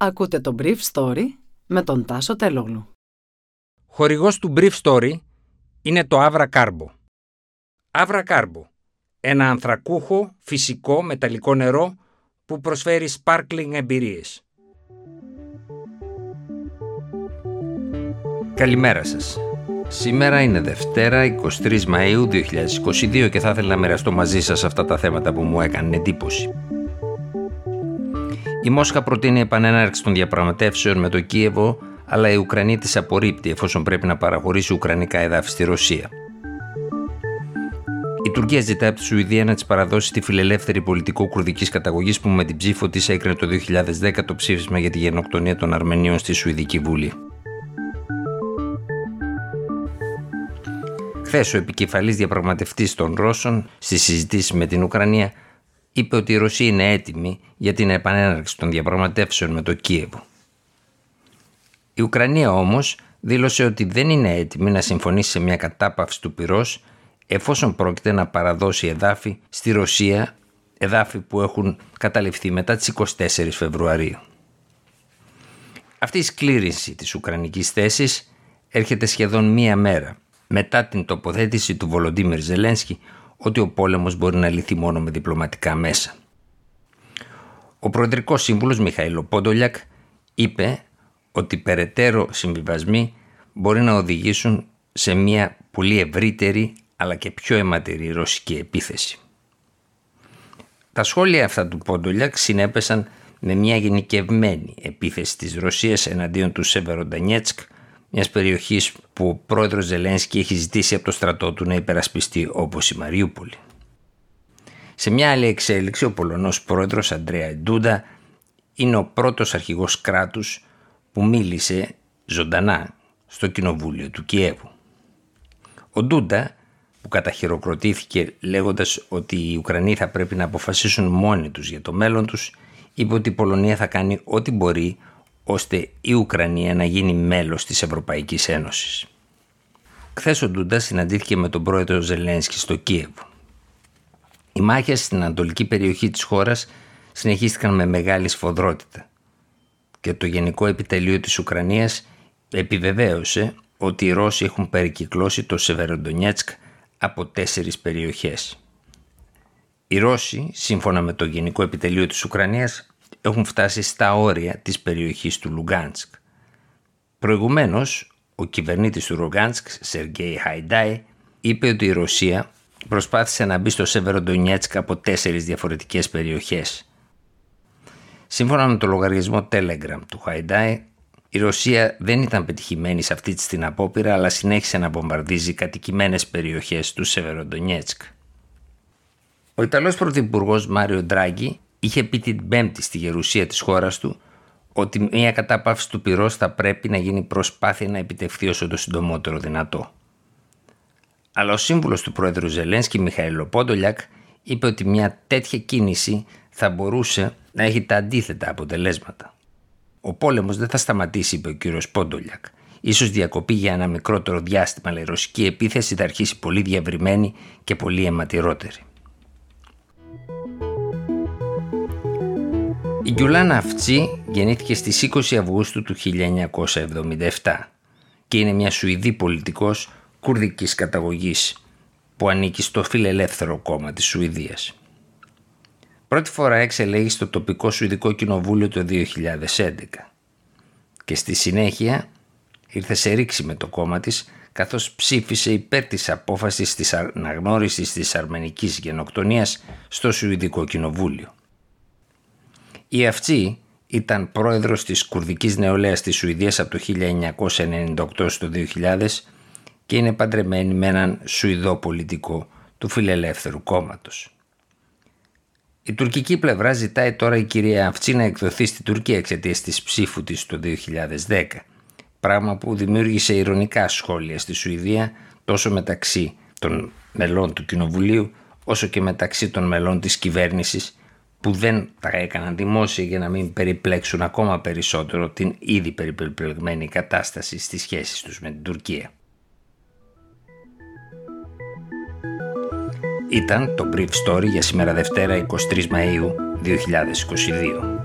Ακούτε το Brief Story με τον Τάσο Τελόγλου. Χορηγός του Brief Story είναι το Avra Carbo. Avra Carbo, ένα ανθρακούχο, φυσικό, μεταλλικό νερό που προσφέρει sparkling εμπειρίες. Καλημέρα σας. Σήμερα είναι Δευτέρα, 23 Μαΐου 2022 και θα ήθελα να μοιραστώ μαζί σας αυτά τα θέματα που μου έκανε εντύπωση. Η Μόσχα προτείνει επανέναρξη των διαπραγματεύσεων με το Κίεβο, αλλά η Ουκρανία τη απορρίπτει εφόσον πρέπει να παραχωρήσει ουκρανικά εδάφη στη Ρωσία. Η Τουρκία ζητά από τη Σουηδία να της παραδώσει τη φιλελεύθερη πολιτικό κουρδικής καταγωγής που με την ψήφο της έκρινε το 2010 το ψήφισμα για τη γενοκτονία των Αρμενίων στη Σουηδική Βουλή. Χθες ο επικεφαλής διαπραγματευτής των Ρώσων στη συζητήση με την Ουκρανία είπε ότι η Ρωσία είναι έτοιμη για την επανέναρξη των διαπραγματεύσεων με το Κίεβο. Η Ουκρανία όμως δήλωσε ότι δεν είναι έτοιμη να συμφωνήσει σε μια κατάπαυση του πυρός εφόσον πρόκειται να παραδώσει εδάφη στη Ρωσία, εδάφη που έχουν καταληφθεί μετά τις 24 Φεβρουαρίου. Αυτή η σκλήρυνση της Ουκρανικής θέσης έρχεται σχεδόν μία μέρα μετά την τοποθέτηση του Βολοντίμιρ Ζελένσκι ότι ο πόλεμος μπορεί να λυθεί μόνο με διπλωματικά μέσα. Ο Προεδρικός Σύμβουλος Μιχαήλο Πόντολιακ είπε ότι περαιτέρω συμβιβασμοί μπορεί να οδηγήσουν σε μια πολύ ευρύτερη αλλά και πιο αιματηρή ρωσική επίθεση. Τα σχόλια αυτά του Πόντολιακ συνέπεσαν με μια γενικευμένη επίθεση της Ρωσίας εναντίον του Σεβεροντανιέτσκ μιας περιοχής που ο πρόεδρος Ζελένσκι έχει ζητήσει από το στρατό του να υπερασπιστεί όπως η Μαριούπολη. Σε μια άλλη εξέλιξη, ο Πολωνός πρόεδρος Αντρέα Ντούντα είναι ο πρώτος αρχηγός κράτους που μίλησε ζωντανά στο κοινοβούλιο του Κιέβου. Ο Ντούντα, που καταχειροκροτήθηκε λέγοντας ότι οι Ουκρανοί θα πρέπει να αποφασίσουν μόνοι τους για το μέλλον τους, είπε ότι η Πολωνία θα κάνει ό,τι μπορεί ώστε η Ουκρανία να γίνει μέλος της Ευρωπαϊκής Ένωσης. Χθες ο Ντούντας συναντήθηκε με τον πρόεδρο Ζελένσκι στο Κίεβο. Οι μάχες στην ανατολική περιοχή της χώρας συνεχίστηκαν με μεγάλη σφοδρότητα και το Γενικό Επιτελείο της Ουκρανίας επιβεβαίωσε ότι οι Ρώσοι έχουν περικυκλώσει το Σεβεροντονιέτσκ από τέσσερις περιοχές. Οι Ρώσοι, σύμφωνα με το Γενικό Επιτελείο της Ουκρανίας, έχουν φτάσει στα όρια της περιοχής του Λουγκάνσκ. Προηγουμένως, ο κυβερνήτης του Λουγκάνσκ, Σεργέη Χαϊντάι, είπε ότι η Ρωσία προσπάθησε να μπει στο Σεβεροντονιέτσκ από τέσσερις διαφορετικές περιοχές. Σύμφωνα με το λογαριασμό Telegram του Χαϊντάι, η Ρωσία δεν ήταν πετυχημένη σε αυτή την απόπειρα, αλλά συνέχισε να βομβαρδίζει κατοικημένες περιοχές του Σεβεροντονιέτσκ. Ο Ιταλός Πρωθυπουργός Μάριο Ντράγκη είχε πει την Πέμπτη στη γερουσία της χώρας του ότι μια κατάπαυση του πυρός θα πρέπει να γίνει προσπάθεια να επιτευχθεί όσο το συντομότερο δυνατό. Αλλά ο σύμβουλος του πρόεδρου Ζελένσκι, Μιχαήλο Πόντολιακ, είπε ότι μια τέτοια κίνηση θα μπορούσε να έχει τα αντίθετα αποτελέσματα. Ο πόλεμος δεν θα σταματήσει, είπε ο κύριος Πόντολιακ. Ίσως διακοπεί για ένα μικρότερο διάστημα, αλλά η ρωσική επίθεση θα αρχίσει πολύ διαβριμένη και πολύ αιματηρότερη. Η Γκιουλάνα Αυτσί γεννήθηκε στις 20 Αυγούστου του 1977 και είναι μια Σουηδή πολιτικός κουρδικής καταγωγής που ανήκει στο φιλελεύθερο κόμμα της Σουηδίας. Πρώτη φορά εξελέγει στο τοπικό Σουηδικό Κοινοβούλιο το 2011 και στη συνέχεια ήρθε σε ρήξη με το κόμμα της καθώς ψήφισε υπέρ της απόφασης της αναγνώρισης της αρμενικής γενοκτονίας στο Σουηδικό Κοινοβούλιο. Η Αυτσή ήταν πρόεδρος της κουρδικής νεολαίας της Σουηδίας από το 1998 στο 2000 και είναι παντρεμένη με έναν Σουηδό πολιτικό του Φιλελεύθερου Κόμματος. Η τουρκική πλευρά ζητάει τώρα η κυρία Αυτσή να εκδοθεί στη Τουρκία εξαιτίας της ψήφου της το 2010, πράγμα που δημιούργησε ηρωνικά σχόλια στη Σουηδία τόσο μεταξύ των μελών του Κοινοβουλίου όσο και μεταξύ των μελών της κυβέρνησης που δεν τα έκαναν δημόσια για να μην περιπλέξουν ακόμα περισσότερο την ήδη περιπλεγμένη κατάσταση στις σχέσεις τους με την Τουρκία. Ήταν το Brief Story για σήμερα Δευτέρα 23 Μαΐου 2022.